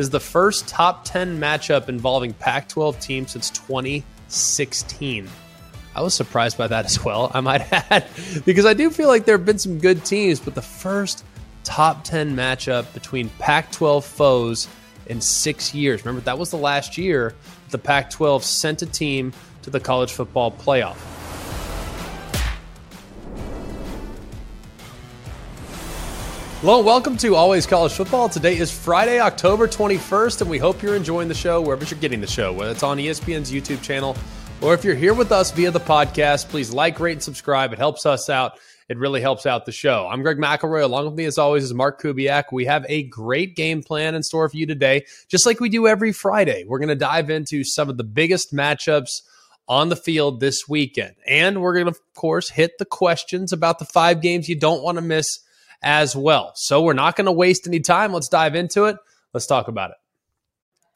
is the first top 10 matchup involving Pac 12 teams since 2016. I was surprised by that as well, I might add, because I do feel like there have been some good teams, but the first top 10 matchup between Pac 12 foes in six years. Remember, that was the last year the Pac 12 sent a team to the college football playoff. Hello, welcome to Always College Football. Today is Friday, October 21st, and we hope you're enjoying the show wherever you're getting the show, whether it's on ESPN's YouTube channel or if you're here with us via the podcast. Please like, rate, and subscribe. It helps us out. It really helps out the show. I'm Greg McElroy. Along with me, as always, is Mark Kubiak. We have a great game plan in store for you today, just like we do every Friday. We're going to dive into some of the biggest matchups on the field this weekend. And we're going to, of course, hit the questions about the five games you don't want to miss as well. So we're not going to waste any time. Let's dive into it. Let's talk about it.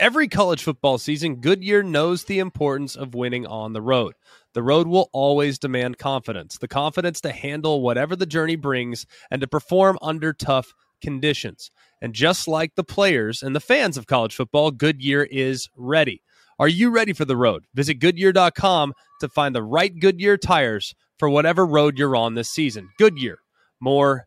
Every college football season, Goodyear knows the importance of winning on the road. The road will always demand confidence the confidence to handle whatever the journey brings and to perform under tough conditions. And just like the players and the fans of college football, Goodyear is ready. Are you ready for the road? Visit Goodyear.com to find the right Goodyear tires for whatever road you're on this season. Goodyear, more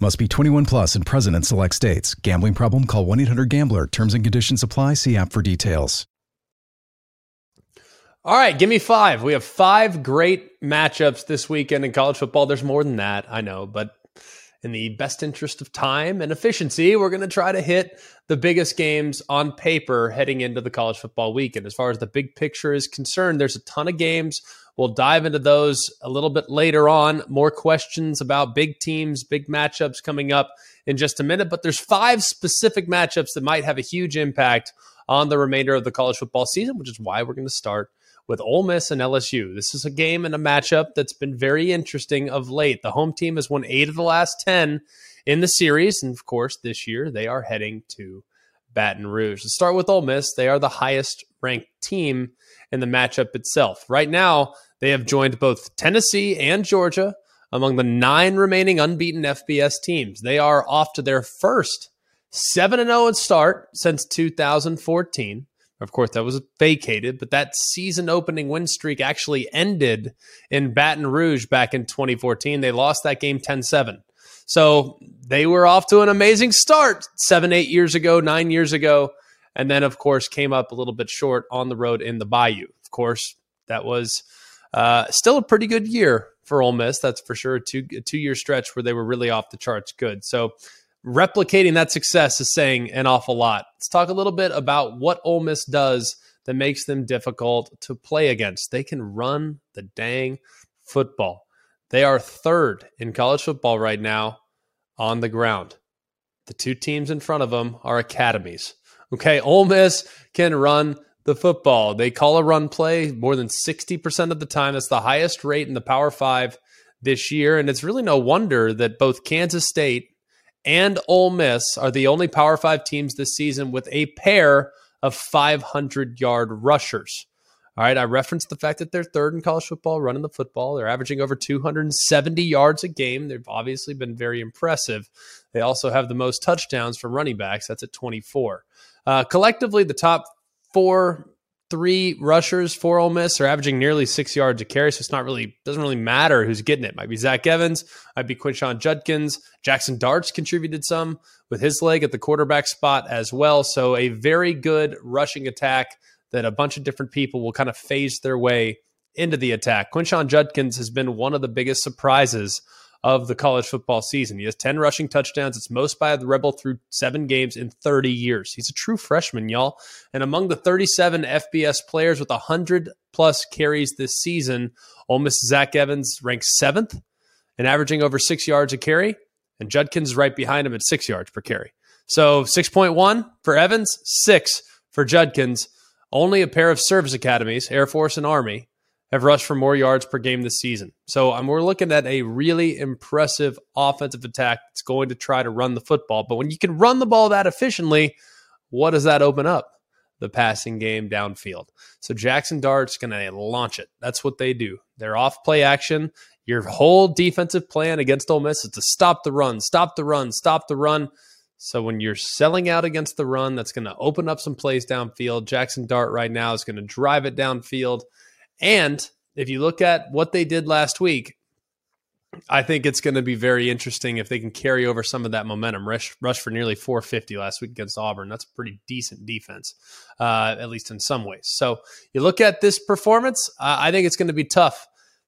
Must be 21 plus and present in select states. Gambling problem? Call 1 800 GAMBLER. Terms and conditions apply. See app for details. All right, give me five. We have five great matchups this weekend in college football. There's more than that, I know, but in the best interest of time and efficiency, we're going to try to hit the biggest games on paper heading into the college football weekend. As far as the big picture is concerned, there's a ton of games We'll dive into those a little bit later on. More questions about big teams, big matchups coming up in just a minute. But there's five specific matchups that might have a huge impact on the remainder of the college football season, which is why we're going to start with Ole Miss and LSU. This is a game and a matchup that's been very interesting of late. The home team has won eight of the last 10 in the series. And of course, this year they are heading to Baton Rouge. To start with Ole Miss, they are the highest ranked team in the matchup itself. Right now, they have joined both Tennessee and Georgia among the nine remaining unbeaten FBS teams. They are off to their first 7 0 start since 2014. Of course, that was vacated, but that season opening win streak actually ended in Baton Rouge back in 2014. They lost that game 10 7. So they were off to an amazing start seven, eight years ago, nine years ago and then of course came up a little bit short on the road in the Bayou. Of course, that was uh, still a pretty good year for Ole Miss. That's for sure. A two a two year stretch where they were really off the charts good. So replicating that success is saying an awful lot. Let's talk a little bit about what Ole Miss does that makes them difficult to play against. They can run the dang football. They are third in college football right now on the ground. The two teams in front of them are academies. Okay, Ole Miss can run the football. They call a run play more than 60% of the time. That's the highest rate in the Power Five this year. And it's really no wonder that both Kansas State and Ole Miss are the only Power Five teams this season with a pair of 500 yard rushers. All right, I referenced the fact that they're third in college football running the football. They're averaging over 270 yards a game. They've obviously been very impressive. They also have the most touchdowns from running backs. That's at 24. Uh, collectively, the top four, three rushers for Ole Miss are averaging nearly six yards a carry. So it's not really doesn't really matter who's getting it. Might be Zach Evans, might be Quinshon Judkins. Jackson Darts contributed some with his leg at the quarterback spot as well. So a very good rushing attack that a bunch of different people will kind of phase their way into the attack. Quinshon Judkins has been one of the biggest surprises of the college football season. He has 10 rushing touchdowns. It's most by the Rebel through seven games in 30 years. He's a true freshman, y'all. And among the 37 FBS players with 100 plus carries this season, Ole Miss Zach Evans ranks seventh and averaging over six yards a carry. And Judkins right behind him at six yards per carry. So 6.1 for Evans, six for Judkins. Only a pair of service academies, Air Force and Army, have rushed for more yards per game this season. So um, we're looking at a really impressive offensive attack that's going to try to run the football. But when you can run the ball that efficiently, what does that open up? The passing game downfield. So Jackson Dart's going to launch it. That's what they do. They're off play action. Your whole defensive plan against Ole Miss is to stop the run, stop the run, stop the run. So when you're selling out against the run, that's going to open up some plays downfield. Jackson Dart right now is going to drive it downfield. And if you look at what they did last week, I think it's going to be very interesting if they can carry over some of that momentum. Rush, rush for nearly 450 last week against Auburn. That's a pretty decent defense, uh, at least in some ways. So you look at this performance, uh, I think it's going to be tough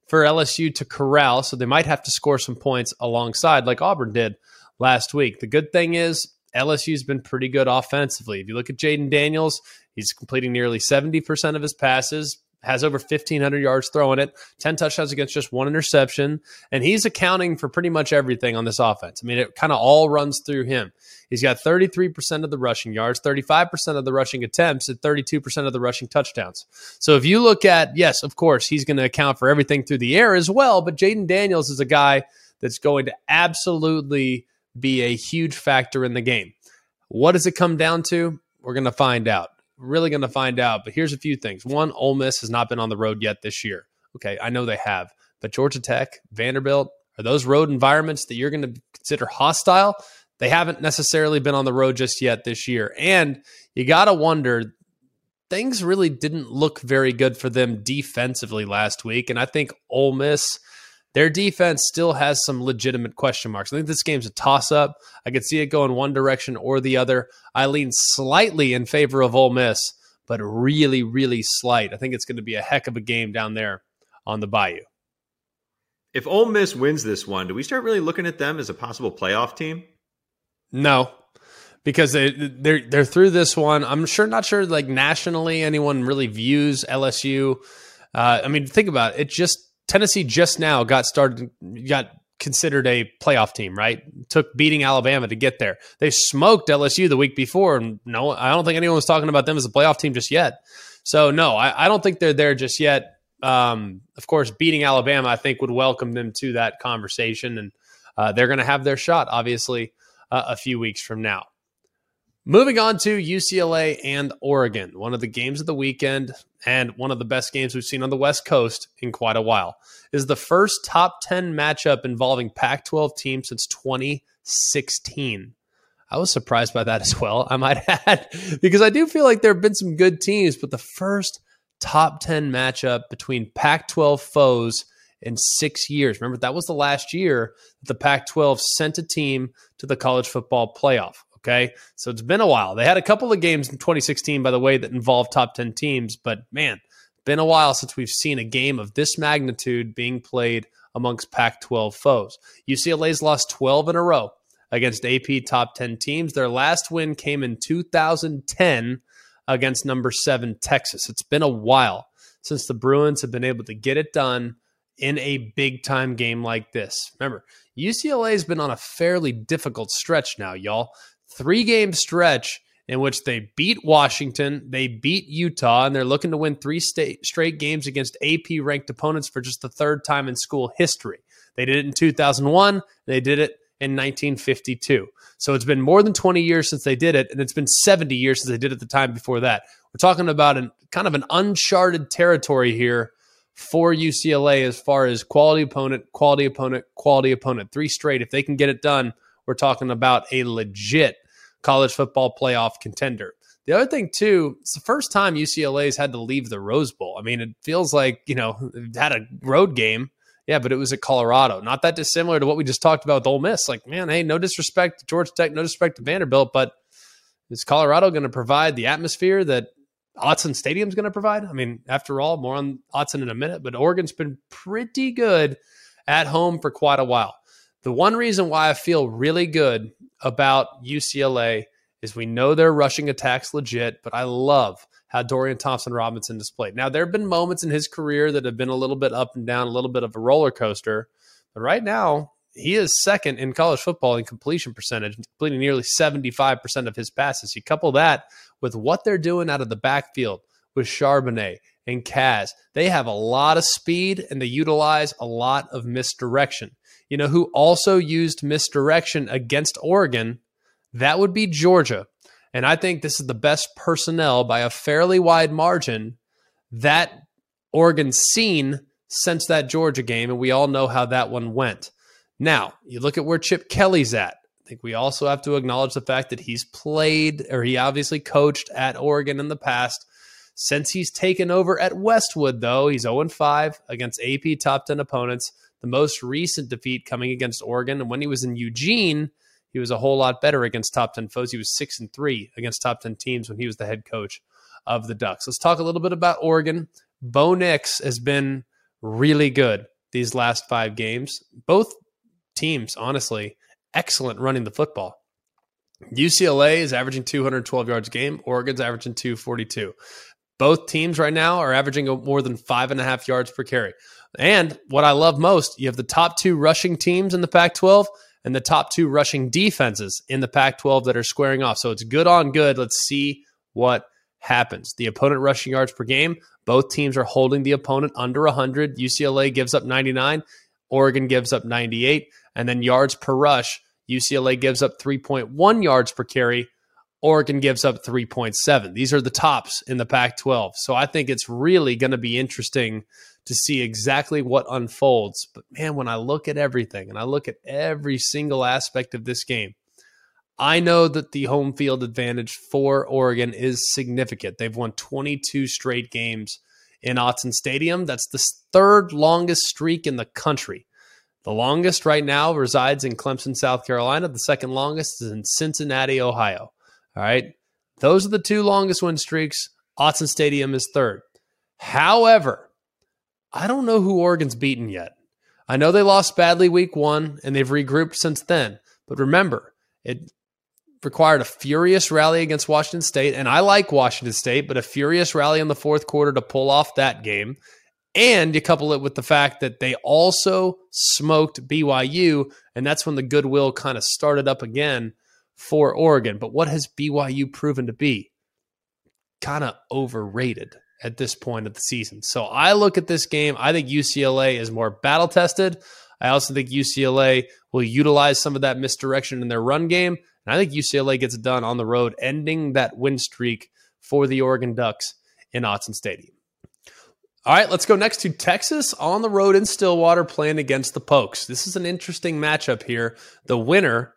for LSU to corral. So they might have to score some points alongside, like Auburn did last week. The good thing is LSU's been pretty good offensively. If you look at Jayden Daniels, he's completing nearly 70% of his passes, has over 1,500 yards throwing it, 10 touchdowns against just one interception. And he's accounting for pretty much everything on this offense. I mean, it kind of all runs through him. He's got 33% of the rushing yards, 35% of the rushing attempts, and 32% of the rushing touchdowns. So if you look at, yes, of course, he's going to account for everything through the air as well. But Jayden Daniels is a guy that's going to absolutely be a huge factor in the game. What does it come down to? We're going to find out really going to find out. But here's a few things. One, Ole Miss has not been on the road yet this year. Okay, I know they have, but Georgia Tech, Vanderbilt, are those road environments that you're going to consider hostile? They haven't necessarily been on the road just yet this year. And you got to wonder, things really didn't look very good for them defensively last week. And I think Ole Miss their defense still has some legitimate question marks. I think this game's a toss up. I could see it going one direction or the other. I lean slightly in favor of Ole Miss, but really, really slight. I think it's going to be a heck of a game down there on the Bayou. If Ole Miss wins this one, do we start really looking at them as a possible playoff team? No, because they they're they're through this one. I'm sure not sure like nationally anyone really views LSU. Uh, I mean, think about it. It just Tennessee just now got started, got considered a playoff team, right? Took beating Alabama to get there. They smoked LSU the week before, and no, I don't think anyone was talking about them as a playoff team just yet. So no, I, I don't think they're there just yet. Um, of course, beating Alabama, I think, would welcome them to that conversation, and uh, they're going to have their shot, obviously, uh, a few weeks from now. Moving on to UCLA and Oregon, one of the games of the weekend and one of the best games we've seen on the West Coast in quite a while. Is the first top 10 matchup involving Pac 12 teams since 2016. I was surprised by that as well, I might add, because I do feel like there have been some good teams, but the first top 10 matchup between Pac 12 foes in six years. Remember, that was the last year that the Pac 12 sent a team to the college football playoff. Okay. So it's been a while. They had a couple of games in 2016, by the way, that involved top 10 teams, but man, been a while since we've seen a game of this magnitude being played amongst Pac 12 foes. UCLA's lost 12 in a row against AP top 10 teams. Their last win came in 2010 against number seven Texas. It's been a while since the Bruins have been able to get it done in a big time game like this. Remember, UCLA has been on a fairly difficult stretch now, y'all three game stretch in which they beat Washington, they beat Utah, and they're looking to win three straight games against AP ranked opponents for just the third time in school history. They did it in 2001, they did it in 1952. So it's been more than 20 years since they did it, and it's been 70 years since they did it the time before that. We're talking about an kind of an uncharted territory here for UCLA as far as quality opponent, quality opponent, quality opponent. Three straight. If they can get it done, we're talking about a legit college football playoff contender. The other thing too, it's the first time UCLA's had to leave the Rose Bowl. I mean, it feels like you know had a road game, yeah, but it was at Colorado. Not that dissimilar to what we just talked about with Ole Miss. Like, man, hey, no disrespect to Georgia Tech, no disrespect to Vanderbilt, but is Colorado going to provide the atmosphere that Autzen Stadium's going to provide? I mean, after all, more on Autzen in a minute, but Oregon's been pretty good at home for quite a while. The one reason why I feel really good about UCLA is we know their rushing attack's legit, but I love how Dorian Thompson Robinson displayed. Now, there have been moments in his career that have been a little bit up and down, a little bit of a roller coaster, but right now, he is second in college football in completion percentage, completing nearly 75% of his passes. You couple that with what they're doing out of the backfield with Charbonnet and Kaz. They have a lot of speed and they utilize a lot of misdirection. You know who also used misdirection against Oregon? That would be Georgia. And I think this is the best personnel by a fairly wide margin that Oregon's seen since that Georgia game. And we all know how that one went. Now, you look at where Chip Kelly's at. I think we also have to acknowledge the fact that he's played or he obviously coached at Oregon in the past. Since he's taken over at Westwood, though, he's 0 5 against AP top 10 opponents. The most recent defeat coming against Oregon. And when he was in Eugene, he was a whole lot better against top 10 foes. He was 6 and 3 against top 10 teams when he was the head coach of the Ducks. Let's talk a little bit about Oregon. Bo Nix has been really good these last five games. Both teams, honestly, excellent running the football. UCLA is averaging 212 yards a game. Oregon's averaging 242. Both teams right now are averaging more than five and a half yards per carry. And what I love most, you have the top two rushing teams in the Pac 12 and the top two rushing defenses in the Pac 12 that are squaring off. So it's good on good. Let's see what happens. The opponent rushing yards per game, both teams are holding the opponent under 100. UCLA gives up 99, Oregon gives up 98. And then yards per rush, UCLA gives up 3.1 yards per carry. Oregon gives up 3.7. These are the tops in the Pac 12. So I think it's really going to be interesting to see exactly what unfolds. But man, when I look at everything and I look at every single aspect of this game, I know that the home field advantage for Oregon is significant. They've won 22 straight games in Autzen Stadium. That's the third longest streak in the country. The longest right now resides in Clemson, South Carolina. The second longest is in Cincinnati, Ohio. All right. Those are the two longest win streaks. Autzen Stadium is third. However, I don't know who Oregon's beaten yet. I know they lost badly week one and they've regrouped since then. But remember, it required a furious rally against Washington State. And I like Washington State, but a furious rally in the fourth quarter to pull off that game. And you couple it with the fact that they also smoked BYU, and that's when the goodwill kind of started up again for Oregon. But what has BYU proven to be? Kind of overrated at this point of the season. So I look at this game. I think UCLA is more battle tested. I also think UCLA will utilize some of that misdirection in their run game. And I think UCLA gets it done on the road, ending that win streak for the Oregon Ducks in Autzen Stadium. All right, let's go next to Texas on the road in Stillwater playing against the Pokes. This is an interesting matchup here. The winner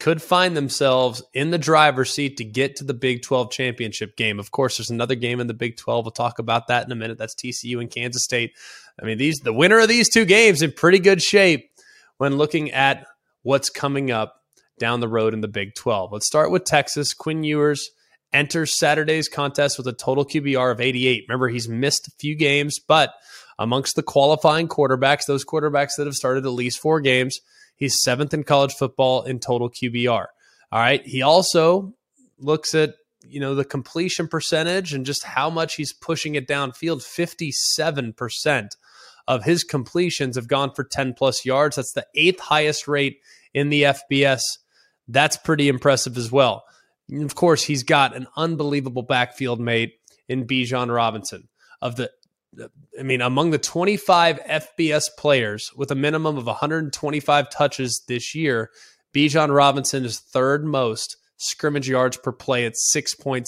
could find themselves in the driver's seat to get to the Big 12 championship game. Of course, there's another game in the Big 12. We'll talk about that in a minute. That's TCU and Kansas State. I mean, these the winner of these two games in pretty good shape when looking at what's coming up down the road in the Big 12. Let's start with Texas. Quinn Ewers enters Saturday's contest with a total QBR of 88. Remember, he's missed a few games, but amongst the qualifying quarterbacks, those quarterbacks that have started at least four games, he's seventh in college football in total QBR. All right. He also looks at you know the completion percentage and just how much he's pushing it downfield 57% of his completions have gone for 10 plus yards that's the eighth highest rate in the FBS that's pretty impressive as well and of course, he's got an unbelievable backfield mate in Bijan Robinson. Of the, I mean, among the 25 FBS players with a minimum of 125 touches this year, Bijan Robinson is third most scrimmage yards per play at 6.6.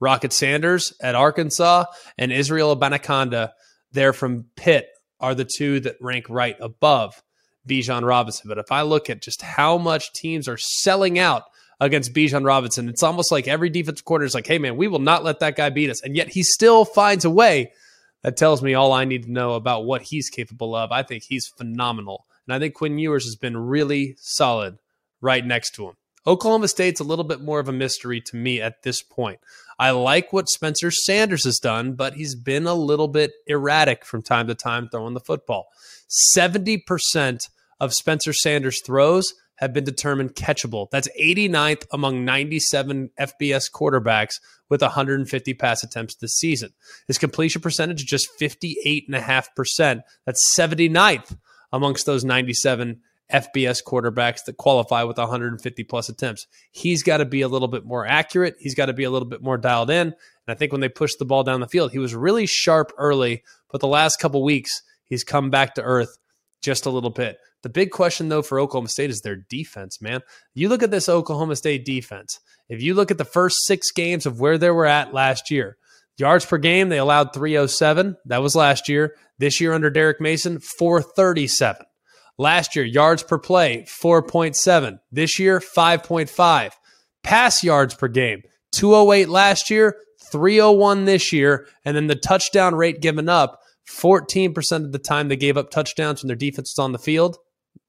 Rocket Sanders at Arkansas and Israel Abanikanda there from Pitt are the two that rank right above Bijan Robinson. But if I look at just how much teams are selling out against Bijan Robinson. It's almost like every defensive quarter is like, hey, man, we will not let that guy beat us. And yet he still finds a way. That tells me all I need to know about what he's capable of. I think he's phenomenal. And I think Quinn Ewers has been really solid right next to him. Oklahoma State's a little bit more of a mystery to me at this point. I like what Spencer Sanders has done, but he's been a little bit erratic from time to time throwing the football. 70% of Spencer Sanders' throws have been determined catchable. That's 89th among 97 FBS quarterbacks with 150 pass attempts this season. His completion percentage is just 58.5%. That's 79th amongst those 97 FBS quarterbacks that qualify with 150 plus attempts. He's got to be a little bit more accurate. He's got to be a little bit more dialed in. And I think when they pushed the ball down the field, he was really sharp early, but the last couple weeks, he's come back to earth just a little bit. The big question, though, for Oklahoma State is their defense, man. You look at this Oklahoma State defense. If you look at the first six games of where they were at last year, yards per game, they allowed 307. That was last year. This year under Derek Mason, 437. Last year, yards per play, 4.7. This year, 5.5. Pass yards per game, 208 last year, 301 this year. And then the touchdown rate given up, 14% of the time they gave up touchdowns when their defense was on the field.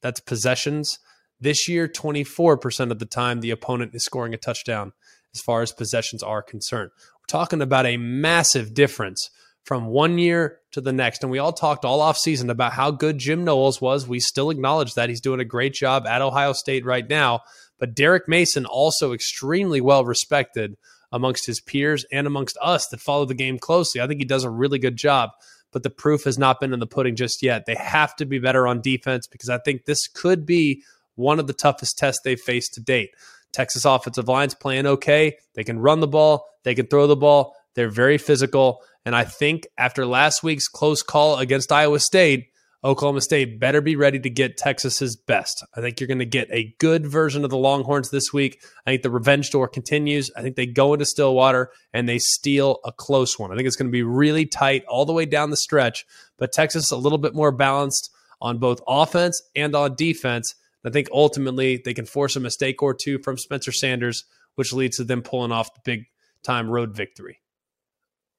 That's possessions. This year, 24% of the time the opponent is scoring a touchdown as far as possessions are concerned. We're talking about a massive difference from one year to the next. And we all talked all off season about how good Jim Knowles was. We still acknowledge that he's doing a great job at Ohio State right now. But Derek Mason also extremely well respected amongst his peers and amongst us that follow the game closely. I think he does a really good job but the proof has not been in the pudding just yet. They have to be better on defense because I think this could be one of the toughest tests they've faced to date. Texas offensive line's playing okay. They can run the ball, they can throw the ball. They're very physical. And I think after last week's close call against Iowa State, Oklahoma State better be ready to get Texas's best. I think you're going to get a good version of the Longhorns this week. I think the revenge tour continues. I think they go into Stillwater and they steal a close one. I think it's going to be really tight all the way down the stretch, but Texas a little bit more balanced on both offense and on defense. I think ultimately they can force a mistake or two from Spencer Sanders, which leads to them pulling off the big time road victory.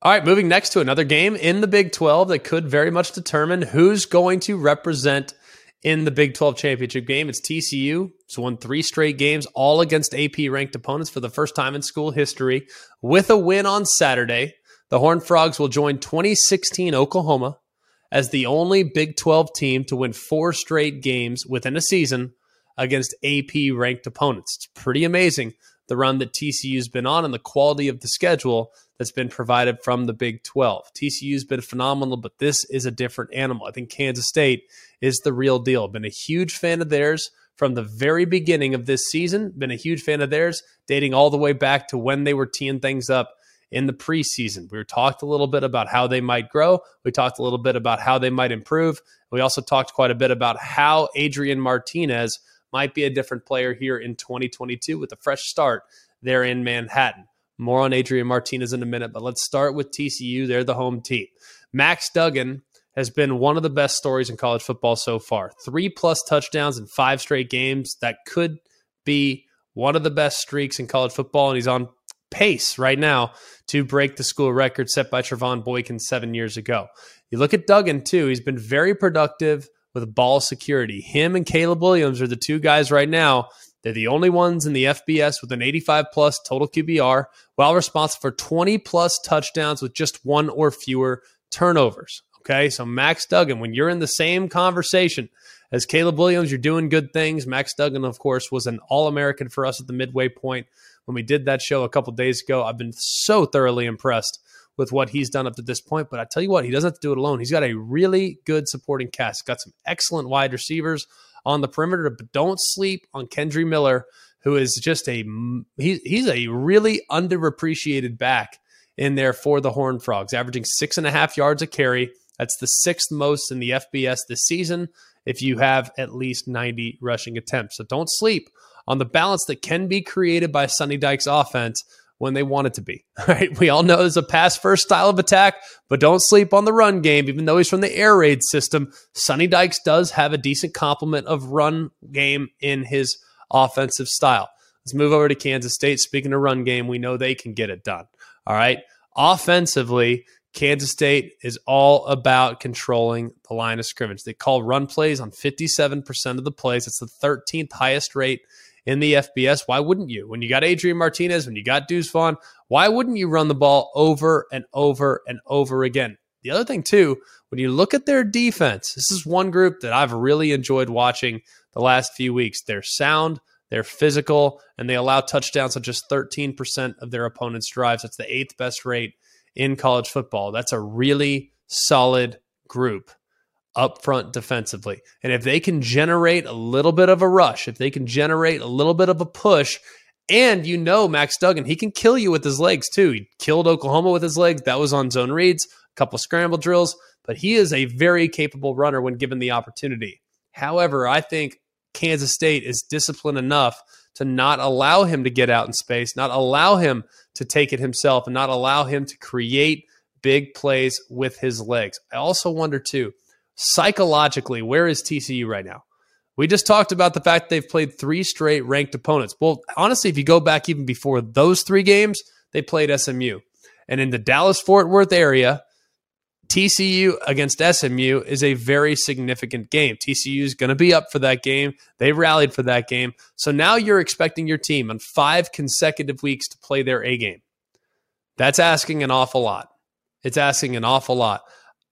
All right, moving next to another game in the Big 12 that could very much determine who's going to represent in the Big 12 championship game. It's TCU. It's won three straight games, all against AP ranked opponents for the first time in school history. With a win on Saturday, the Horned Frogs will join 2016 Oklahoma as the only Big 12 team to win four straight games within a season against AP ranked opponents. It's pretty amazing the run that TCU's been on and the quality of the schedule that's been provided from the Big 12. TCU's been phenomenal, but this is a different animal. I think Kansas State is the real deal. Been a huge fan of theirs from the very beginning of this season. Been a huge fan of theirs, dating all the way back to when they were teeing things up in the preseason. We talked a little bit about how they might grow. We talked a little bit about how they might improve. We also talked quite a bit about how Adrian Martinez might be a different player here in 2022 with a fresh start there in Manhattan. More on Adrian Martinez in a minute, but let's start with TCU. They're the home team. Max Duggan has been one of the best stories in college football so far. Three plus touchdowns in five straight games. That could be one of the best streaks in college football, and he's on pace right now to break the school record set by Trevone Boykin seven years ago. You look at Duggan, too. He's been very productive with ball security. Him and Caleb Williams are the two guys right now they're the only ones in the FBS with an 85 plus total QBR, while responsible for 20 plus touchdowns with just one or fewer turnovers. Okay, so Max Duggan, when you're in the same conversation as Caleb Williams, you're doing good things. Max Duggan, of course, was an All American for us at the midway point when we did that show a couple days ago. I've been so thoroughly impressed with what he's done up to this point. But I tell you what, he doesn't have to do it alone. He's got a really good supporting cast. Got some excellent wide receivers on the perimeter, but don't sleep on Kendre Miller, who is just a he, he's a really underappreciated back in there for the Horned Frogs, averaging six and a half yards a carry. That's the sixth most in the FBS this season. If you have at least 90 rushing attempts, so don't sleep on the balance that can be created by Sonny Dykes' offense when they want it to be. Right? We all know there's a pass first style of attack, but don't sleep on the run game. Even though he's from the air raid system, Sonny Dykes does have a decent complement of run game in his offensive style. Let's move over to Kansas State. Speaking of run game, we know they can get it done. All right. Offensively, Kansas State is all about controlling the line of scrimmage. They call run plays on 57% of the plays. It's the 13th highest rate in the FBS. Why wouldn't you? When you got Adrian Martinez, when you got Deuce Vaughn, why wouldn't you run the ball over and over and over again? The other thing, too, when you look at their defense, this is one group that I've really enjoyed watching the last few weeks. They're sound, they're physical, and they allow touchdowns on just 13% of their opponent's drives. That's the eighth best rate in college football. That's a really solid group up front defensively. And if they can generate a little bit of a rush, if they can generate a little bit of a push And you know Max Duggan, he can kill you with his legs too. He killed Oklahoma with his legs. That was on zone reads, a couple scramble drills, but he is a very capable runner when given the opportunity. However, I think Kansas State is disciplined enough to not allow him to get out in space, not allow him to take it himself, and not allow him to create big plays with his legs. I also wonder, too, psychologically, where is TCU right now? We just talked about the fact they've played three straight ranked opponents. Well, honestly, if you go back even before those three games, they played SMU. And in the Dallas Fort Worth area, TCU against SMU is a very significant game. TCU is going to be up for that game. They rallied for that game. So now you're expecting your team on five consecutive weeks to play their A game. That's asking an awful lot. It's asking an awful lot.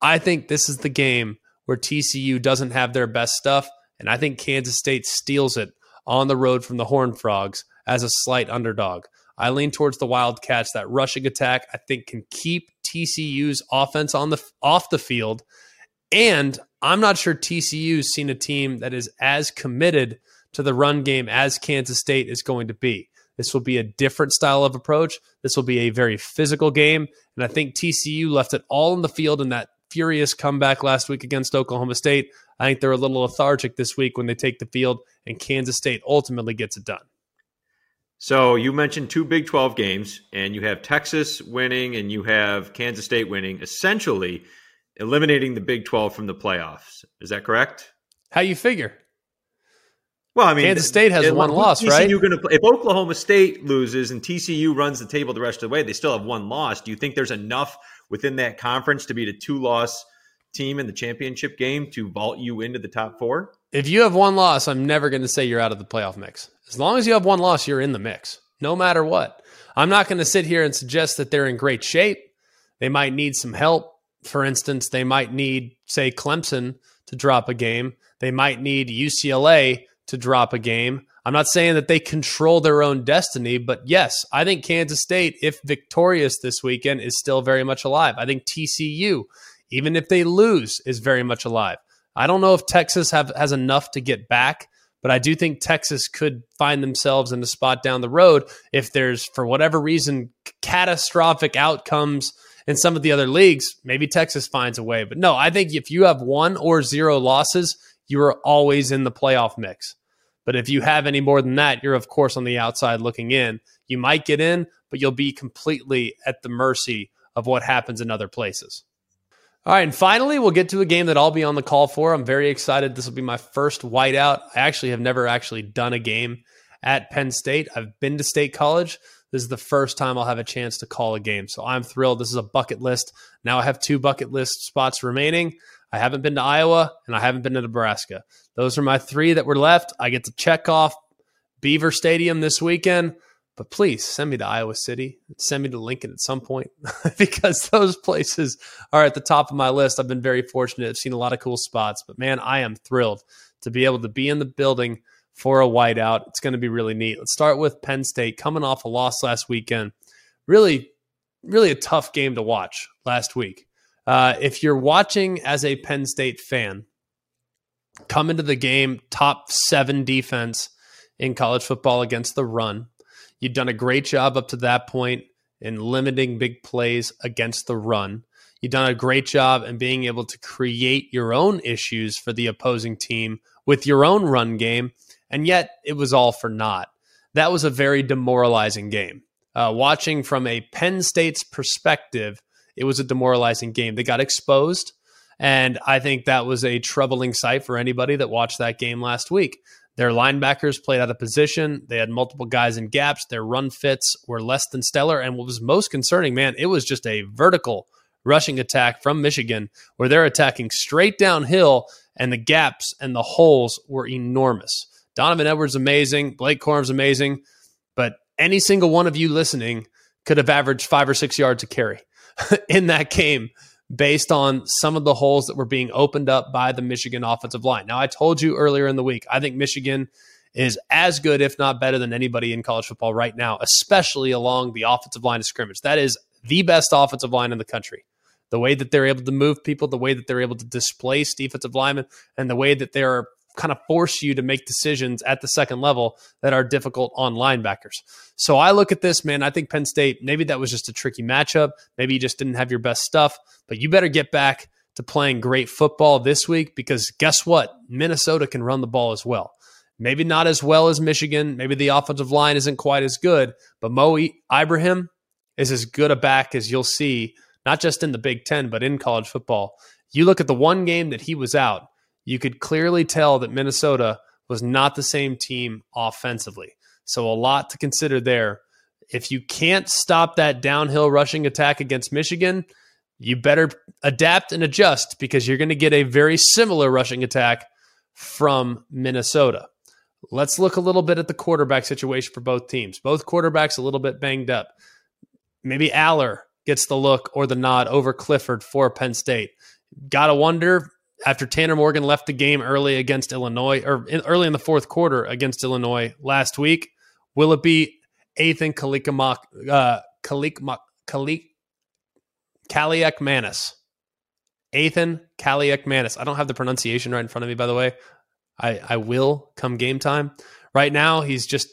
I think this is the game where TCU doesn't have their best stuff, and I think Kansas State steals it on the road from the Horned Frogs as a slight underdog. I lean towards the Wildcats. That rushing attack, I think, can keep TCU's offense on the off the field. And I'm not sure TCU's seen a team that is as committed to the run game as Kansas State is going to be. This will be a different style of approach. This will be a very physical game. And I think TCU left it all in the field in that furious comeback last week against Oklahoma State. I think they're a little lethargic this week when they take the field, and Kansas State ultimately gets it done. So you mentioned two Big 12 games, and you have Texas winning and you have Kansas State winning, essentially eliminating the Big 12 from the playoffs. Is that correct? How you figure? Well, I mean, Kansas State has one loss, TCU right? Gonna play, if Oklahoma State loses and TCU runs the table the rest of the way, they still have one loss. Do you think there's enough within that conference to beat a two-loss team in the championship game to vault you into the top four? If you have one loss, I'm never going to say you're out of the playoff mix. As long as you have one loss, you're in the mix, no matter what. I'm not going to sit here and suggest that they're in great shape. They might need some help. For instance, they might need, say, Clemson to drop a game. They might need UCLA to drop a game. I'm not saying that they control their own destiny, but yes, I think Kansas State, if victorious this weekend, is still very much alive. I think TCU, even if they lose, is very much alive. I don't know if Texas have, has enough to get back, but I do think Texas could find themselves in a spot down the road if there's, for whatever reason, catastrophic outcomes in some of the other leagues. Maybe Texas finds a way. But no, I think if you have one or zero losses, you are always in the playoff mix. But if you have any more than that, you're of course on the outside looking in. You might get in, but you'll be completely at the mercy of what happens in other places. All right, and finally, we'll get to a game that I'll be on the call for. I'm very excited. This will be my first whiteout. I actually have never actually done a game at Penn State. I've been to State College. This is the first time I'll have a chance to call a game. So I'm thrilled. This is a bucket list. Now I have two bucket list spots remaining. I haven't been to Iowa and I haven't been to Nebraska. Those are my three that were left. I get to check off Beaver Stadium this weekend. But please send me to Iowa City. Send me to Lincoln at some point because those places are at the top of my list. I've been very fortunate. I've seen a lot of cool spots, but man, I am thrilled to be able to be in the building for a whiteout. It's going to be really neat. Let's start with Penn State coming off a loss last weekend. Really, really a tough game to watch last week. Uh, if you're watching as a Penn State fan, come into the game top seven defense in college football against the run You've done a great job up to that point in limiting big plays against the run. You've done a great job in being able to create your own issues for the opposing team with your own run game, and yet it was all for naught. That was a very demoralizing game. Uh, watching from a Penn State's perspective, it was a demoralizing game. They got exposed, and I think that was a troubling sight for anybody that watched that game last week. Their linebackers played out of position. They had multiple guys in gaps. Their run fits were less than stellar. And what was most concerning, man, it was just a vertical rushing attack from Michigan where they're attacking straight downhill and the gaps and the holes were enormous. Donovan Edwards amazing, Blake Corum's amazing, but any single one of you listening could have averaged 5 or 6 yards a carry in that game based on some of the holes that were being opened up by the Michigan offensive line. Now, I told you earlier in the week, I think Michigan is as good, if not better, than anybody in college football right now, especially along the offensive line of scrimmage. That is the best offensive line in the country. The way that they're able to move people, the way that they're able to displace defensive linemen, and the way that they're kind of force you to make decisions at the second level that are difficult on linebackers. So I look at this, man. I think Penn State, maybe that was just a tricky matchup. Maybe you just didn't have your best stuff, but you better get back to playing great football this week because guess what? Minnesota can run the ball as well. Maybe not as well as Michigan. Maybe the offensive line isn't quite as good, but Mo Ibrahim is as good a back as you'll see, not just in the Big Ten, but in college football. You look at the one game that he was out, you could clearly tell that Minnesota was not the same team offensively. So, a lot to consider there. If you can't stop that downhill rushing attack against Michigan, you better adapt and adjust because you're going to get a very similar rushing attack from Minnesota. Let's look a little bit at the quarterback situation for both teams. Both quarterbacks a little bit banged up. Maybe Allar gets the look or the nod over Clifford for Penn State. Gotta wonder after Tanner Morgan left the game early against Illinois or in, early in the fourth quarter against Illinois last week, will it be Ethan Kalikamak, uh, Kalik, Kalik, Kaliak Manis? Ethan Kaliak Manis. I don't have the pronunciation right in front of me, by the way. I, I will come game time. Right now, he's just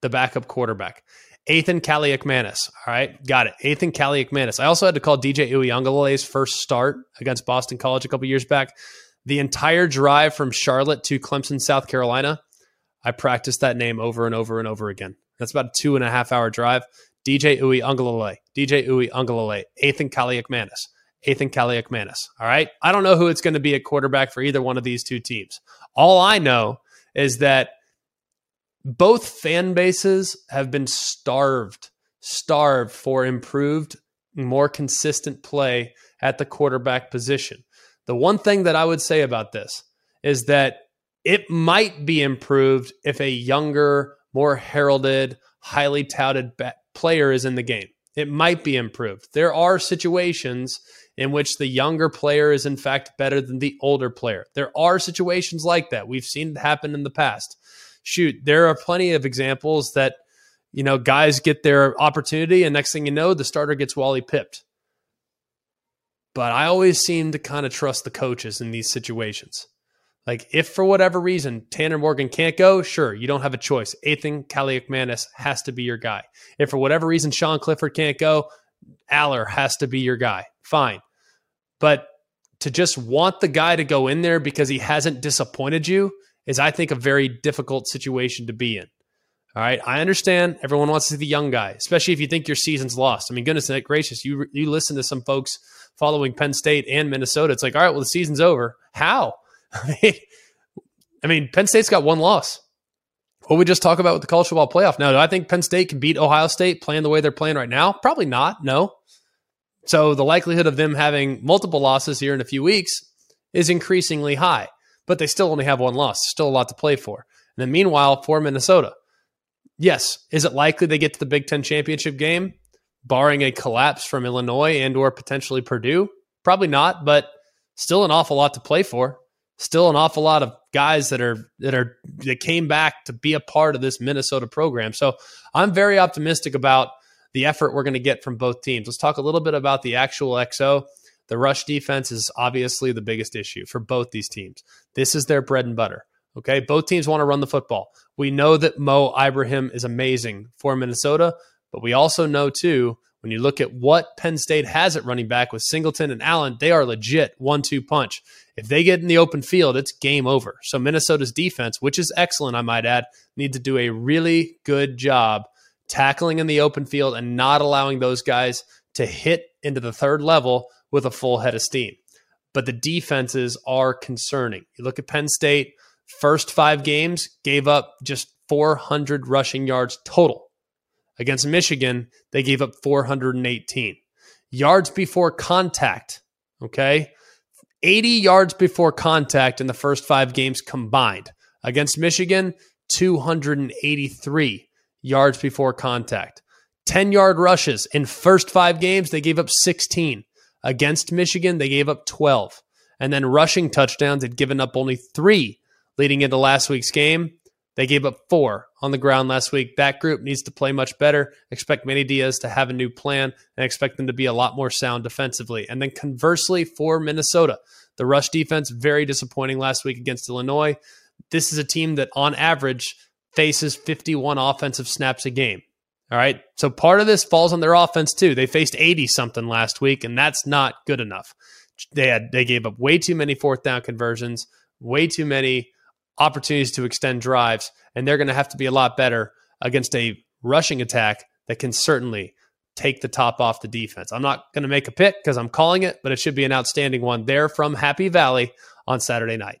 the backup quarterback. Ethan Kaliakmanis. All right, got it. Ethan Kaliakmanis. I also had to call DJ Uiagalelei's first start against Boston College a couple years back. The entire drive from Charlotte to Clemson, South Carolina, I practiced that name over and over and over again. That's about a two and a half hour drive. DJ Uiagalelei. DJ Uiagalelei. Ethan Kaliakmanis. Ethan Kaliakmanis. All right. I don't know who it's going to be at quarterback for either one of these two teams. All I know is that both fan bases have been starved, starved for improved, more consistent play at the quarterback position. The one thing that I would say about this is that it might be improved if a younger, more heralded, highly touted player is in the game. It might be improved. There are situations in which the younger player is, in fact, better than the older player. There are situations like that. We've seen it happen in the past shoot, there are plenty of examples that, you know, guys get their opportunity and next thing you know, the starter gets Wally pipped. But I always seem to kind of trust the coaches in these situations. Like, if for whatever reason Tanner Morgan can't go, sure, you don't have a choice. Ethan Kaliakmanis has to be your guy. If for whatever reason Sean Clifford can't go, Allar has to be your guy. Fine. But to just want the guy to go in there because he hasn't disappointed you is, I think, a very difficult situation to be in. All right, I understand everyone wants to see the young guy, especially if you think your season's lost. I mean, goodness gracious, you you listen to some folks following Penn State and Minnesota. It's like, all right, well, the season's over. How? I mean, Penn State's got one loss. What we just talk about with the college football playoff. Now, do I think Penn State can beat Ohio State playing the way they're playing right now? Probably not. No. So the likelihood of them having multiple losses here in a few weeks is increasingly high but they still only have one loss. Still a lot to play for. And then meanwhile, for Minnesota, yes, is it likely they get to the Big Ten championship game, barring a collapse from Illinois and or potentially Purdue? Probably not, but still an awful lot to play for. Still an awful lot of guys that are that are that came back to be a part of this Minnesota program. So I'm very optimistic about the effort we're going to get from both teams. Let's talk a little bit about the actual XO. The rush defense is obviously the biggest issue for both these teams. This is their bread and butter. Okay. Both teams want to run the football. We know that Mo Ibrahim is amazing for Minnesota, but we also know, too, when you look at what Penn State has at running back with Singleton and Allen, they are legit one two punch. If they get in the open field, it's game over. So Minnesota's defense, which is excellent, I might add, need to do a really good job tackling in the open field and not allowing those guys to hit into the third level with a full head of steam. But the defenses are concerning. You look at Penn State, first five games gave up just 400 rushing yards total. Against Michigan, they gave up 418. Yards before contact, okay? 80 yards before contact in the first five games combined. Against Michigan, 283 yards before contact. 10 yard rushes in first five games, they gave up 16. Against Michigan, they gave up 12. And then rushing touchdowns had given up only three leading into last week's game. They gave up four on the ground last week. That group needs to play much better. Expect Manny Diaz to have a new plan and expect them to be a lot more sound defensively. And then conversely, for Minnesota, the rush defense, very disappointing last week against Illinois. this is a team that on average faces 51 offensive snaps a game. All right. So part of this falls on their offense too. They faced 80 something last week, and that's not good enough. They had they gave up way too many fourth down conversions, way too many opportunities to extend drives, and they're going to have to be a lot better against a rushing attack that can certainly take the top off the defense. I'm not going to make a pick because I'm calling it, but it should be an outstanding one there from Happy Valley on Saturday night.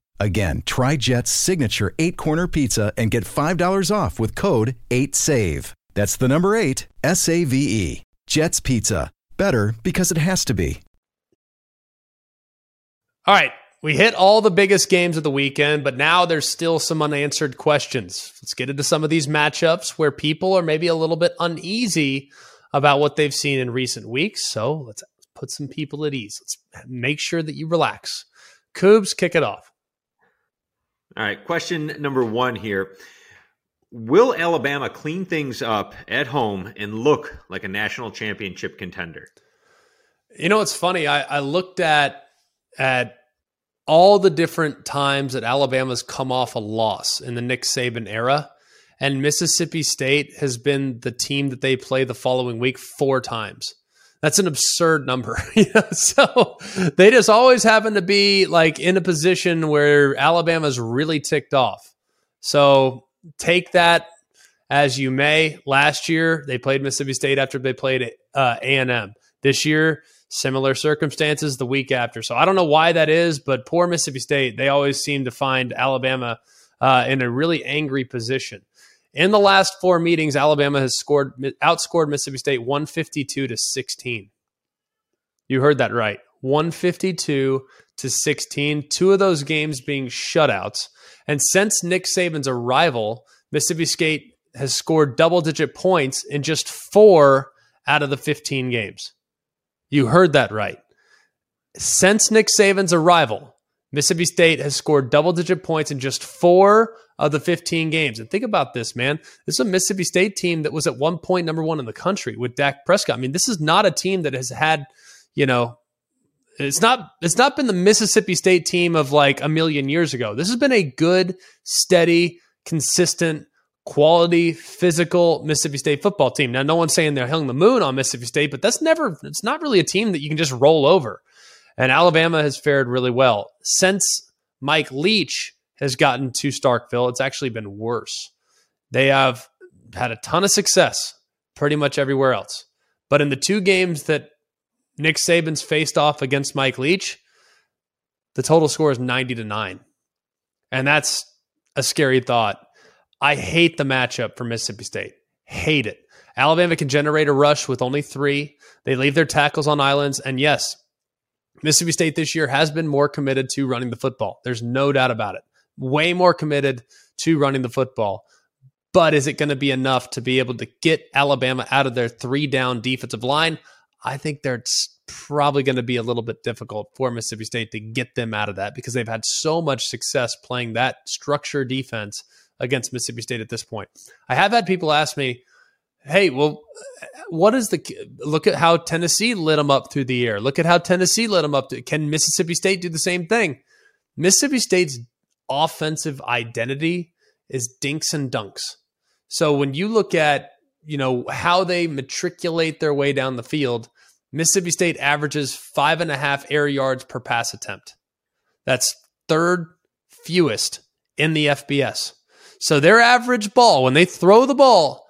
Again, try Jet's signature eight corner pizza and get $5 off with code 8SAVE. That's the number eight, S A V E. Jet's Pizza. Better because it has to be. All right. We hit all the biggest games of the weekend, but now there's still some unanswered questions. Let's get into some of these matchups where people are maybe a little bit uneasy about what they've seen in recent weeks. So let's put some people at ease. Let's make sure that you relax. Coobs, kick it off. All right. Question number one here. Will Alabama clean things up at home and look like a national championship contender? You know, it's funny. I, I looked at at all the different times that Alabama's come off a loss in the Nick Saban era, and Mississippi State has been the team that they play the following week four times. That's an absurd number. so they just always happen to be like in a position where Alabama's really ticked off. So take that as you may. Last year they played Mississippi State after they played uh, A&M. This year, similar circumstances the week after. So I don't know why that is, but poor Mississippi State, they always seem to find Alabama uh, in a really angry position. In the last four meetings, Alabama has scored outscored Mississippi State 152 to 16. You heard that right. 152 to 16. Two of those games being shutouts. And since Nick Saban's arrival, Mississippi State has scored double digit points in just four out of the 15 games. You heard that right. Since Nick Saban's arrival, Mississippi State has scored double digit points in just four of the 15 games. And think about this, man. This is a Mississippi State team that was at one point number one in the country with Dak Prescott. I mean, this is not a team that has had, you know, it's not it's not been the Mississippi State team of like a million years ago. This has been a good, steady, consistent, quality, physical Mississippi State football team. Now, no one's saying they're hung the moon on Mississippi State, but that's never it's not really a team that you can just roll over. And Alabama has fared really well. Since Mike Leach has gotten to Starkville, it's actually been worse. They have had a ton of success pretty much everywhere else. But in the two games that Nick Saban's faced off against Mike Leach, the total score is 90 to 9. And that's a scary thought. I hate the matchup for Mississippi State. Hate it. Alabama can generate a rush with only three. They leave their tackles on islands. And yes, Mississippi State this year has been more committed to running the football. There's no doubt about it. Way more committed to running the football. But is it going to be enough to be able to get Alabama out of their three down defensive line? I think that's probably going to be a little bit difficult for Mississippi State to get them out of that because they've had so much success playing that structure defense against Mississippi State at this point. I have had people ask me, hey, well, what is the look at how Tennessee lit them up through the year? Look at how Tennessee lit them up. To, can Mississippi State do the same thing? Mississippi State's offensive identity is dinks and dunks. So when you look at you know how they matriculate their way down the field, Mississippi State averages five and a half air yards per pass attempt. That's third fewest in the FBS. So their average ball when they throw the ball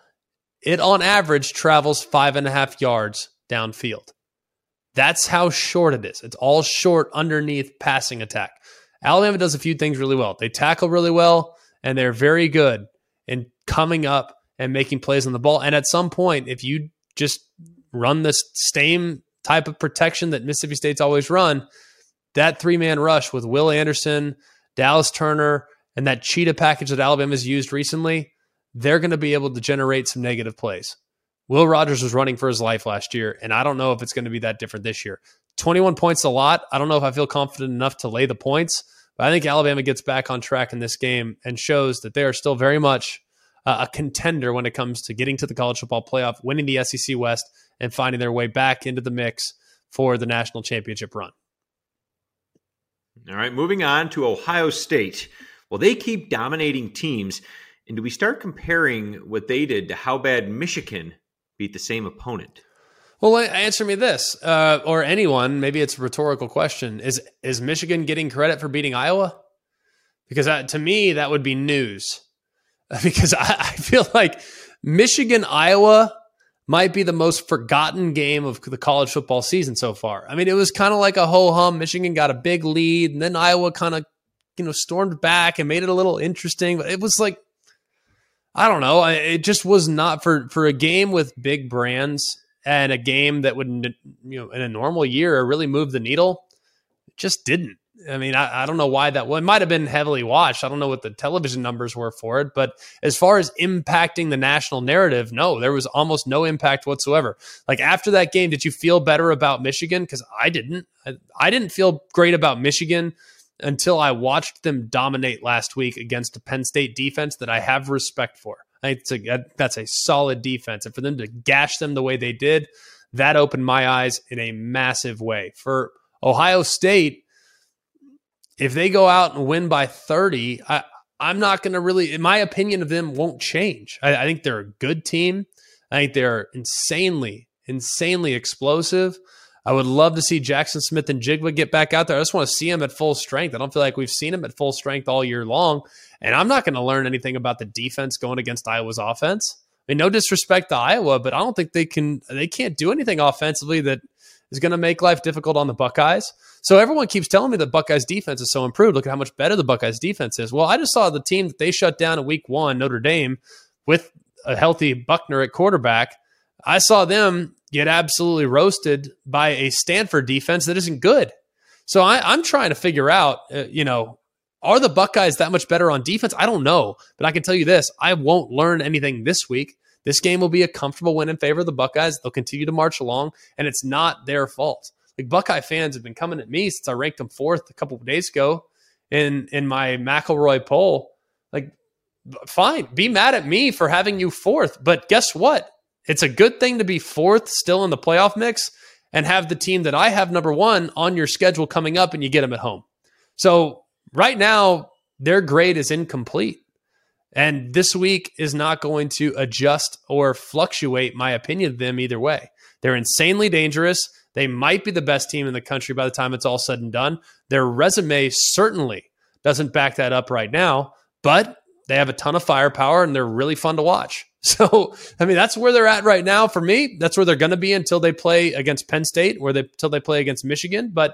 it on average travels five and a half yards downfield. That's how short it is. It's all short underneath passing attack. Alabama does a few things really well. They tackle really well, and they're very good in coming up and making plays on the ball. And at some point, if you just run this same type of protection that Mississippi State's always run, that three man rush with Will Anderson, Dallas Turner, and that cheetah package that Alabama's used recently, they're going to be able to generate some negative plays. Will Rogers was running for his life last year, and I don't know if it's going to be that different this year. 21 points a lot. I don't know if I feel confident enough to lay the points, but I think Alabama gets back on track in this game and shows that they are still very much uh, a contender when it comes to getting to the college football playoff, winning the SEC West, and finding their way back into the mix for the national championship run. All right, moving on to Ohio State. Well, they keep dominating teams. And do we start comparing what they did to how bad Michigan beat the same opponent? Well, answer me this, uh, or anyone. Maybe it's a rhetorical question: Is is Michigan getting credit for beating Iowa? Because uh, to me, that would be news. Because I, I feel like Michigan Iowa might be the most forgotten game of the college football season so far. I mean, it was kind of like a ho hum. Michigan got a big lead, and then Iowa kind of you know stormed back and made it a little interesting. But it was like I don't know. It just was not for for a game with big brands and a game that would you know in a normal year really move the needle. It just didn't. I mean, I, I don't know why that one might have been heavily watched. I don't know what the television numbers were for it, but as far as impacting the national narrative, no, there was almost no impact whatsoever. Like after that game, did you feel better about Michigan? Because I didn't. I, I didn't feel great about Michigan until I watched them dominate last week against a Penn State defense that I have respect for. I a, that's a solid defense. And for them to gash them the way they did, that opened my eyes in a massive way. For Ohio State, if they go out and win by 30, I, I'm not going to really, my opinion of them won't change. I, I think they're a good team. I think they're insanely, insanely explosive. I would love to see Jackson Smith-Njigba get back out there. I just want to see him at full strength. I don't feel like we've seen him at full strength all year long. And I'm not going to learn anything about the defense going against Iowa's offense. I mean, no disrespect to Iowa, but I don't think they can they can't do anything offensively that is going to make life difficult on the Buckeyes. So everyone keeps telling me that Buckeyes defense is so improved. Look at how much better the Buckeyes defense is. Well, I just saw the team that they shut down in week 1, Notre Dame, with a healthy Buchner at quarterback. I saw them get absolutely roasted by a Stanford defense that isn't good. So I, am trying to figure out, uh, you know, are the Buckeyes that much better on defense? I don't know, but I can tell you this: I won't learn anything this week. This game will be a comfortable win in favor of the Buckeyes. They'll continue to march along, and it's not their fault. Like Buckeye fans have been coming at me since I ranked them fourth a couple of days ago in in my McElroy poll. Like, fine, be mad at me for having you fourth, but guess what? It's a good thing to be fourth still in the playoff mix and have the team that I have number one on your schedule coming up and you get them at home. So right now, their grade is incomplete. And this week is not going to adjust or fluctuate my opinion of them either way. They're insanely dangerous. They might be the best team in the country by the time it's all said and done. Their resume certainly doesn't back that up right now, but they have a ton of firepower and they're really fun to watch. So, I mean, that's where they're at right now for me. That's where they're going to be until they play against Penn State, where they until they play against Michigan. But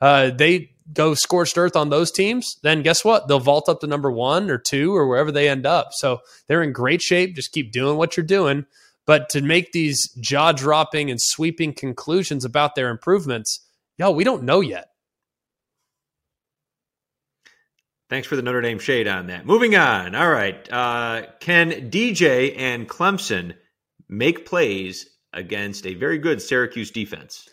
uh, they go scorched earth on those teams, then guess what? They'll vault up to number one or two or wherever they end up. So they're in great shape. Just keep doing what you're doing. But to make these jaw dropping and sweeping conclusions about their improvements, yo, we don't know yet. Thanks for the Notre Dame shade on that. Moving on. All right. Uh, can DJ and Clemson make plays against a very good Syracuse defense?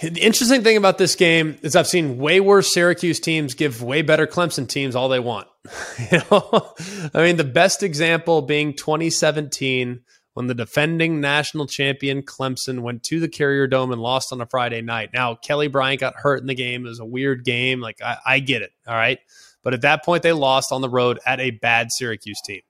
The interesting thing about this game is I've seen way worse Syracuse teams give way better Clemson teams all they want. you know, I mean, the best example being 2017 when the defending national champion Clemson went to the Carrier Dome and lost on a Friday night. Now, Kelly Bryant got hurt in the game. It was a weird game. Like, I, I get it. All right. But at that point, they lost on the road at a bad Syracuse team.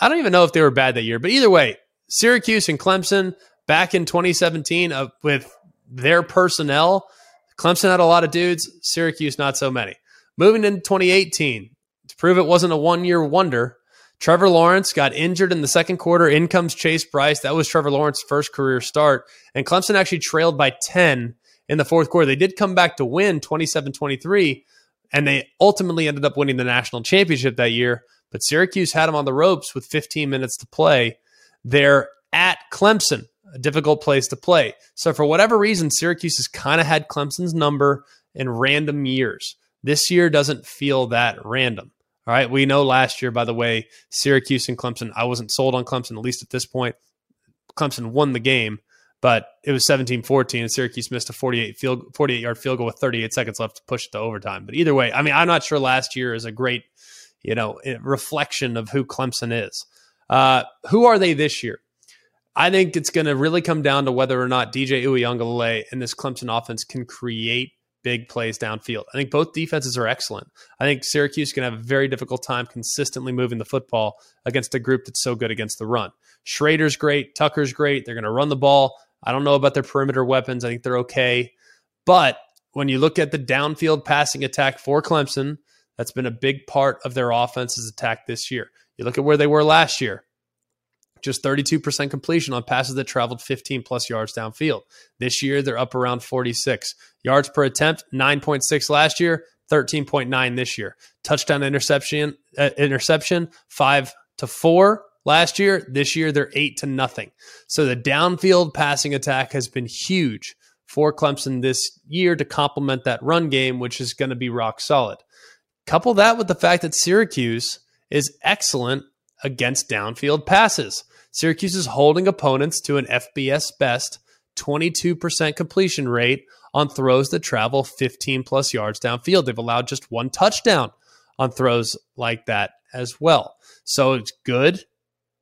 I don't even know if they were bad that year, but either way, Syracuse and Clemson back in 2017 uh, with their personnel, Clemson had a lot of dudes, Syracuse not so many. Moving into 2018, to prove it wasn't a one year wonder, Trevor Lawrence got injured in the second quarter. In comes Chase Brice. That was Trevor Lawrence's first career start. And Clemson actually trailed by 10 in the fourth quarter. They did come back to win 27 23, and they ultimately ended up winning the national championship that year. But Syracuse had them on the ropes with 15 minutes to play. They're at Clemson, a difficult place to play. So, for whatever reason, Syracuse has kind of had Clemson's number in random years. This year doesn't feel that random. All right. We know last year, by the way, Syracuse and Clemson, I wasn't sold on Clemson, at least at this point. Clemson won the game, but it was 17 14, and Syracuse missed a 48 field 48 yard field goal with 38 seconds left to push it to overtime. But either way, I mean, I'm not sure last year is a great, you know, reflection of who Clemson is. Uh, who are they this year? I think it's going to really come down to whether or not DJ Uiagalelei and this Clemson offense can create big plays downfield. I think both defenses are excellent. I think Syracuse can have a very difficult time consistently moving the football against a group that's so good against the run. Shrader's great, Tucker's great. They're going to run the ball. I don't know about their perimeter weapons. I think they're okay. But when you look at the downfield passing attack for Clemson, that's been a big part of their offense's attack this year. You look at where they were last year just 32% completion on passes that traveled 15 plus yards downfield. This year, they're up around 46. Yards per attempt, 9.6 last year, 13.9 this year. Touchdown interception, uh, interception, five to four last year. This year, they're eight to nothing. So the downfield passing attack has been huge for Clemson this year to complement that run game, which is going to be rock solid. Couple that with the fact that Syracuse is excellent against downfield passes. Syracuse is holding opponents to an FBS best 22% completion rate on throws that travel 15 plus yards downfield. They've allowed just one touchdown on throws like that as well. So it's good.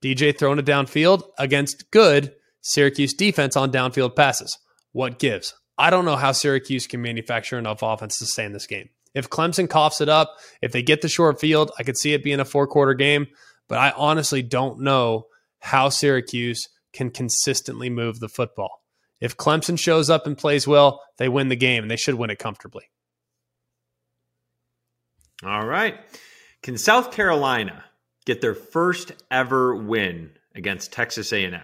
DJ throwing it downfield against good Syracuse defense on downfield passes. What gives? I don't know how Syracuse can manufacture enough offense to stay in this game. If Clemson coughs it up, if they get the short field, I could see it being a four quarter game, but I honestly don't know how Syracuse can consistently move the football. If Clemson shows up and plays well, they win the game and they should win it comfortably. All right. Can South Carolina get their first ever win against Texas A&M?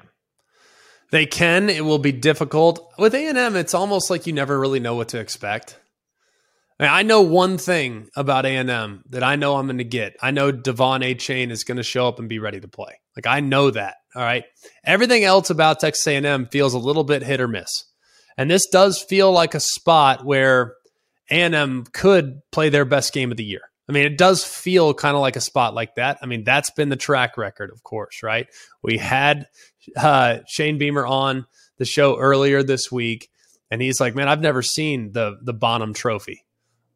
They can. It will be difficult. With A&M, it's almost like you never really know what to expect. I, know one thing about A&M that I know I'm going to get. I know De'Von Achane is going to show up and be ready to play. Like I know that. All right. Everything else about Texas A&M feels a little bit hit or miss. And this does feel like a spot where A&M could play their best game of the year. I mean, it does feel kind of like a spot like that. I mean, that's been the track record, of course, right? We had uh, Shane Beamer on the show earlier this week, and he's like, "Man, I've never seen the the Bonham Trophy."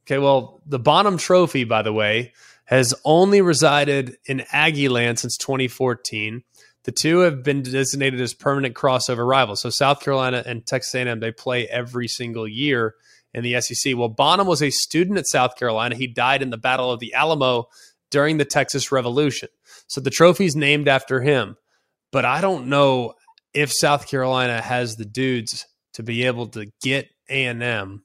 Okay, well, the Bonham Trophy, by the way, has only resided in Aggie land since 2014. The two have been designated as permanent crossover rivals. So South Carolina and Texas A&M they play every single year in the SEC. Well, Bonham was a student at South Carolina. He died in the Battle of the Alamo during the Texas Revolution. So the trophy's named after him. But I don't know if South Carolina has the dudes to be able to get A&M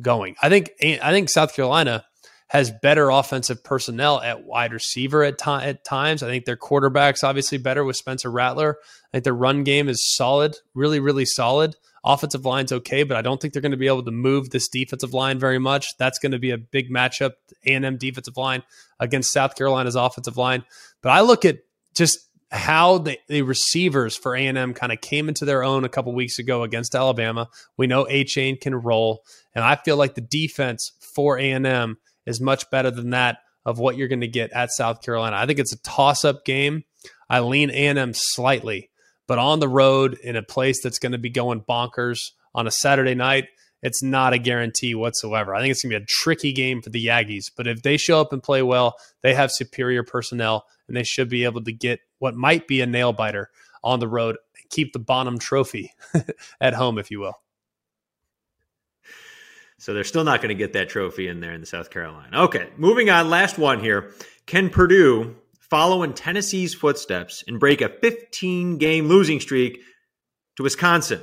going. I think I think South Carolina has better offensive personnel at wide receiver at, at times. I think their quarterback's obviously better with Spencer Rattler. I think their run game is solid, really, really solid. Offensive line's okay, but I don't think they're going to be able to move this defensive line very much. That's going to be a big matchup, A&M defensive line against South Carolina's offensive line. But I look at just how the, the receivers for A&M kind of came into their own a couple weeks ago against Alabama. We know Achane can roll, and I feel like the defense for A&M – is much better than that of what you're going to get at South Carolina. I think it's a toss-up game. I lean A&M slightly, but on the road in a place that's going to be going bonkers on a Saturday night, it's not a guarantee whatsoever. I think it's going to be a tricky game for the Aggies, but if they show up and play well, they have superior personnel and they should be able to get what might be a nail biter on the road keep the Bonham trophy at home, if you will. So they're still not going to get that trophy in there in the South Carolina. Okay, moving on. Last one here. Can Purdue follow in Tennessee's footsteps and break a 15 game losing streak to Wisconsin?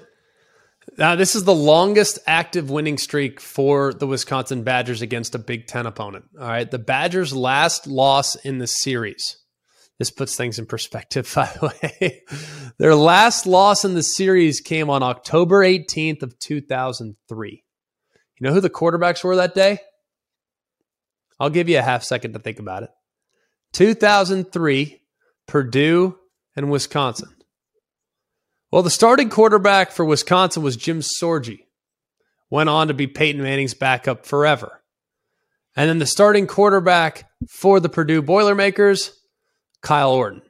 Now, this is the longest active winning streak for the Wisconsin Badgers against a Big Ten opponent. All right. The Badgers' last loss in the series, This puts things in perspective, by the way. Their last loss in the series came on October 18th of 2003. You know who the quarterbacks were that day? I'll give you a half second to think about it. 2003, Purdue and Wisconsin. Well, the starting quarterback for Wisconsin was Jim Sorgi. Went on to be Peyton Manning's backup forever. And then the starting quarterback for the Purdue Boilermakers, Kyle Orton.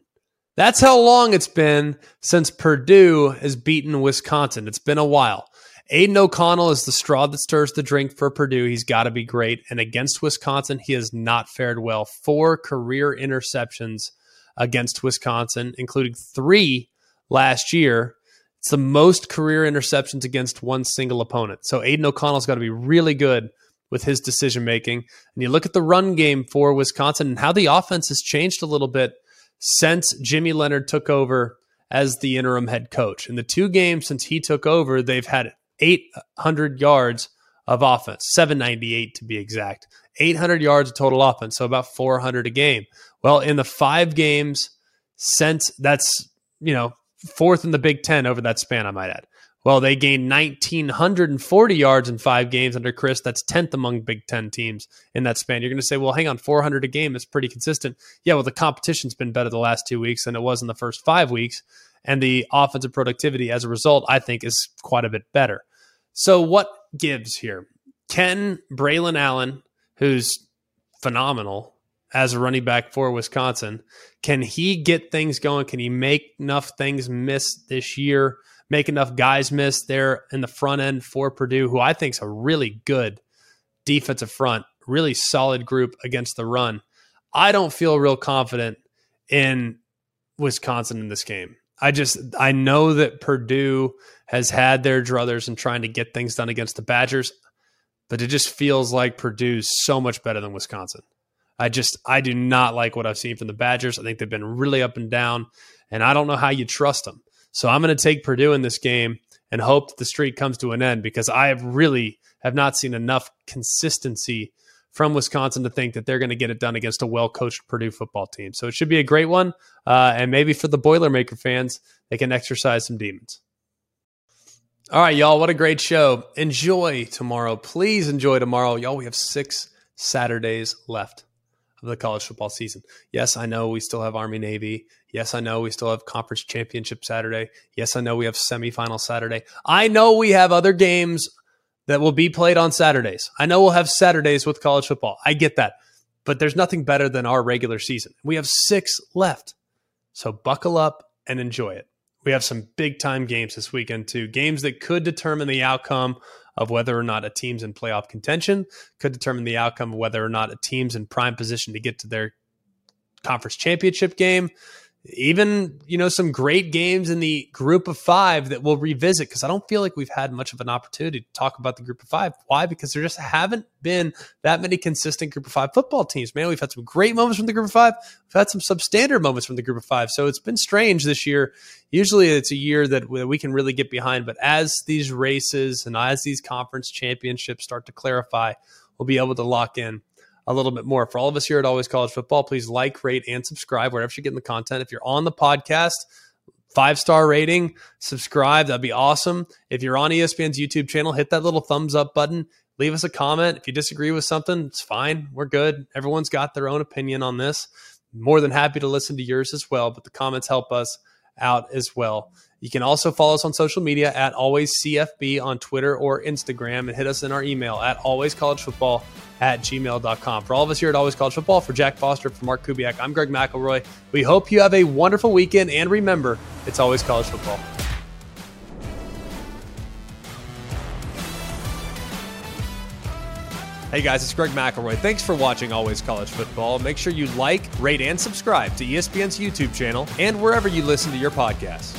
That's how long it's been since Purdue has beaten Wisconsin. It's been a while. Aidan O'Connell is the straw that stirs the drink for Purdue. He's got to be great. And against Wisconsin, he has not fared well. Four career interceptions against Wisconsin, including three last year. It's the most career interceptions against one single opponent. So Aidan O'Connell's got to be really good with his decision making. And you look at the run game for Wisconsin and how the offense has changed a little bit since Jimmy Leonhard took over as the interim head coach. In the two games since he took over, they've had 800 yards of offense, 798 to be exact. 800 yards of total offense, so about 400 a game. Well, in the five games since that's, you know, fourth in the Big Ten over that span, I might add. Well, they gained 1,940 yards in five games under Chryst. That's 10th among Big Ten teams in that span. You're going to say, well, hang on, 400 a game is pretty consistent. Yeah, well, the competition's been better the last two weeks than it was in the first five weeks. And the offensive productivity as a result, I think, is quite a bit better. So, what gives here? Can Braylon Allen, who's phenomenal as a running back for Wisconsin, can he get things going? Can he make enough things miss this year? Make enough guys miss there in the front end for Purdue, who I think is a really good defensive front, really solid group against the run. I don't feel real confident in Wisconsin in this game. I just I know that Purdue has had their druthers in trying to get things done against the Badgers, but it just feels like Purdue's so much better than Wisconsin. I just I do not like what I've seen from the Badgers. I think they've been really up and down, and I don't know how you trust them. So I'm going to take Purdue in this game and hope that the streak comes to an end because I have really have not seen enough consistency from Wisconsin to think that they're going to get it done against a well coached Purdue football team. So it should be a great one. Uh, and maybe for the Boilermaker fans, they can exercise some demons. All right, y'all, what a great show. Enjoy tomorrow. Please enjoy tomorrow. Y'all, we have six Saturdays left of the college football season. Yes, I know we still have Army Navy. Yes, I know we still have conference championship Saturday. Yes, I know we have semifinal Saturday. I know we have other games that will be played on Saturdays. I know we'll have Saturdays with college football. I get that. But there's nothing better than our regular season. We have six left. So buckle up and enjoy it. We have some big time games this weekend, too. Games that could determine the outcome of whether or not a team's in playoff contention, could determine the outcome of whether or not a team's in prime position to get to their conference championship game even you know some great games in the group of five that we'll revisit because i don't feel like we've had much of an opportunity to talk about the group of five. Why? Because there just haven't been that many consistent group of five football teams man. We've had some great moments from the group of five. We've had some substandard moments from the group of five. So it's been strange this year. Usually it's a year that we can really get behind but as these races and as these conference championships start to clarify we'll be able to lock in a little bit more. For all of us here at Always College Football, please like, rate, and subscribe wherever you're getting the content. If you're on the podcast, five star rating, subscribe. That'd be awesome. If you're on ESPN's YouTube channel, hit that little thumbs up button. Leave us a comment. If you disagree with something, it's fine. We're good. Everyone's got their own opinion on this. More than happy to listen to yours as well, but the comments help us out as well. You can also follow us on social media at always CFB on Twitter or Instagram and hit us in our email at alwayscollegefootball at gmail.com. For all of us here at Always College Football, for Jack Foster, for Mark Kubiak, I'm Greg McElroy. We hope you have a wonderful weekend and remember, it's always college football. Hey guys, it's Greg McElroy. Thanks for watching Always College Football. Make sure you like, rate, and subscribe to ESPN's YouTube channel and wherever you listen to your podcasts.